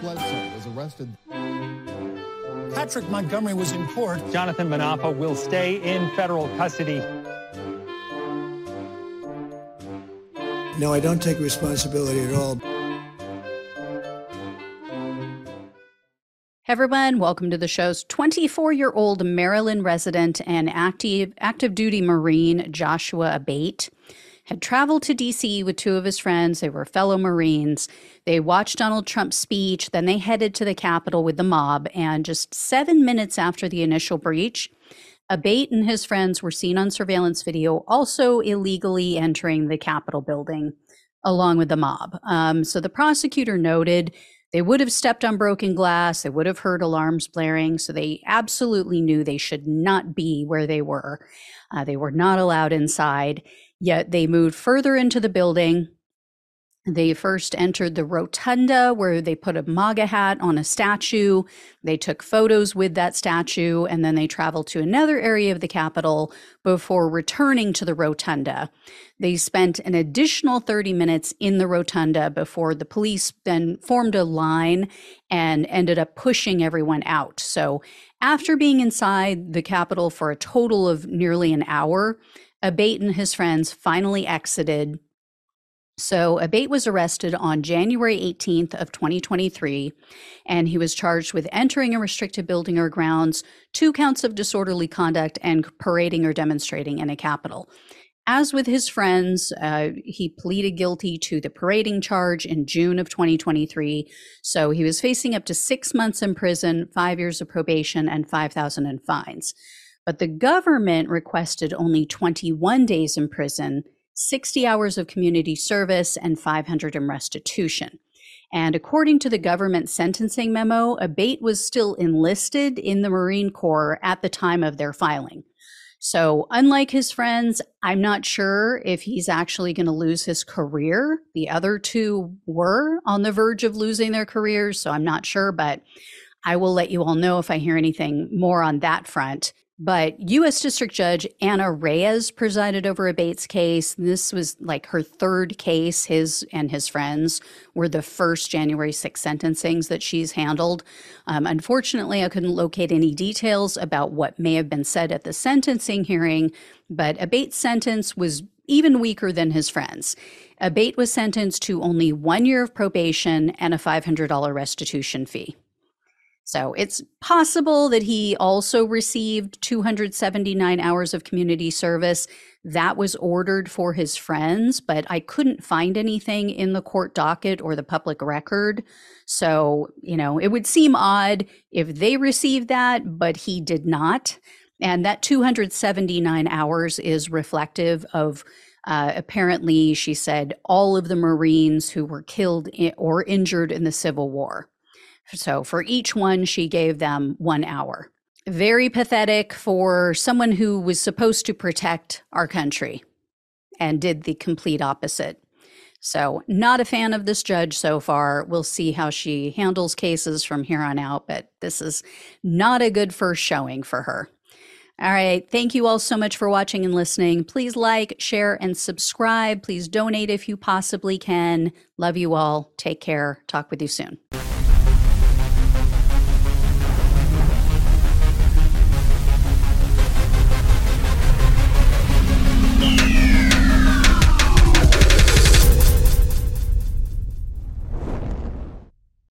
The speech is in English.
Bledsoe was arrested. Patrick Montgomery was in court. Jonathan Munafo will stay in federal custody. No, I don't take responsibility at all. Hey everyone, welcome to the show's 24 year old Maryland resident and active, active duty Marine Joshua Abate had traveled to DC with two of his friends. They were fellow Marines. They watched Donald Trump's speech, then they headed to the Capitol with the mob. And just seven minutes after the initial breach, Abate and his friends were seen on surveillance video also illegally entering the Capitol building along with the mob. Um, so the prosecutor noted they would have stepped on broken glass, they would have heard alarms blaring, so they absolutely knew they should not be where they were. Uh, they were not allowed inside, yet they moved further into the building. They first entered the rotunda where they put a MAGA hat on a statue. They took photos with that statue, and then they traveled to another area of the Capitol before returning to the rotunda. They spent an additional 30 minutes in the rotunda before the police then formed a line and ended up pushing everyone out. So, after being inside the Capitol for a total of nearly an hour, Abate and his friends finally exited so Abate was arrested on January 18th of 2023, and he was charged with entering a restricted building or grounds, two counts of disorderly conduct, and parading or demonstrating in a Capitol. As with his friends, uh, he pleaded guilty to the parading charge in June of 2023. So he was facing up to six months in prison, five years of probation, and 5,000 in fines. But the government requested only 21 days in prison 60 hours of community service, and 500 in restitution. And according to the government sentencing memo, Abate was still enlisted in the Marine Corps at the time of their filing. So, unlike his friends, I'm not sure if he's actually going to lose his career. The other two were on the verge of losing their careers, so I'm not sure, but I will let you all know if I hear anything more on that front. But U.S. District Judge Ana Reyes presided over Abate's case. This was like her third case. His and his friends were the first January 6 sentencings that she's handled. Um, unfortunately, I couldn't locate any details about what may have been said at the sentencing hearing, but Abate's sentence was even weaker than his friends. Abate was sentenced to only one year of probation and a $500 restitution fee. So it's possible that he also received 279 hours of community service. That was ordered for his friends, but I couldn't find anything in the court docket or the public record. So, you know, it would seem odd if they received that, but he did not. And that 279 hours is reflective of uh, apparently, she said, all of the Marines who were killed or injured in the Civil War. So for each one, she gave them one hour. Very pathetic for someone who was supposed to protect our country and did the complete opposite. So, not a fan of this judge so far. We'll see how she handles cases from here on out, but this is not a good first showing for her. All right. Thank you all so much for watching and listening. Please like, share, and subscribe. Please donate if you possibly can. Love you all. Take care. Talk with you soon.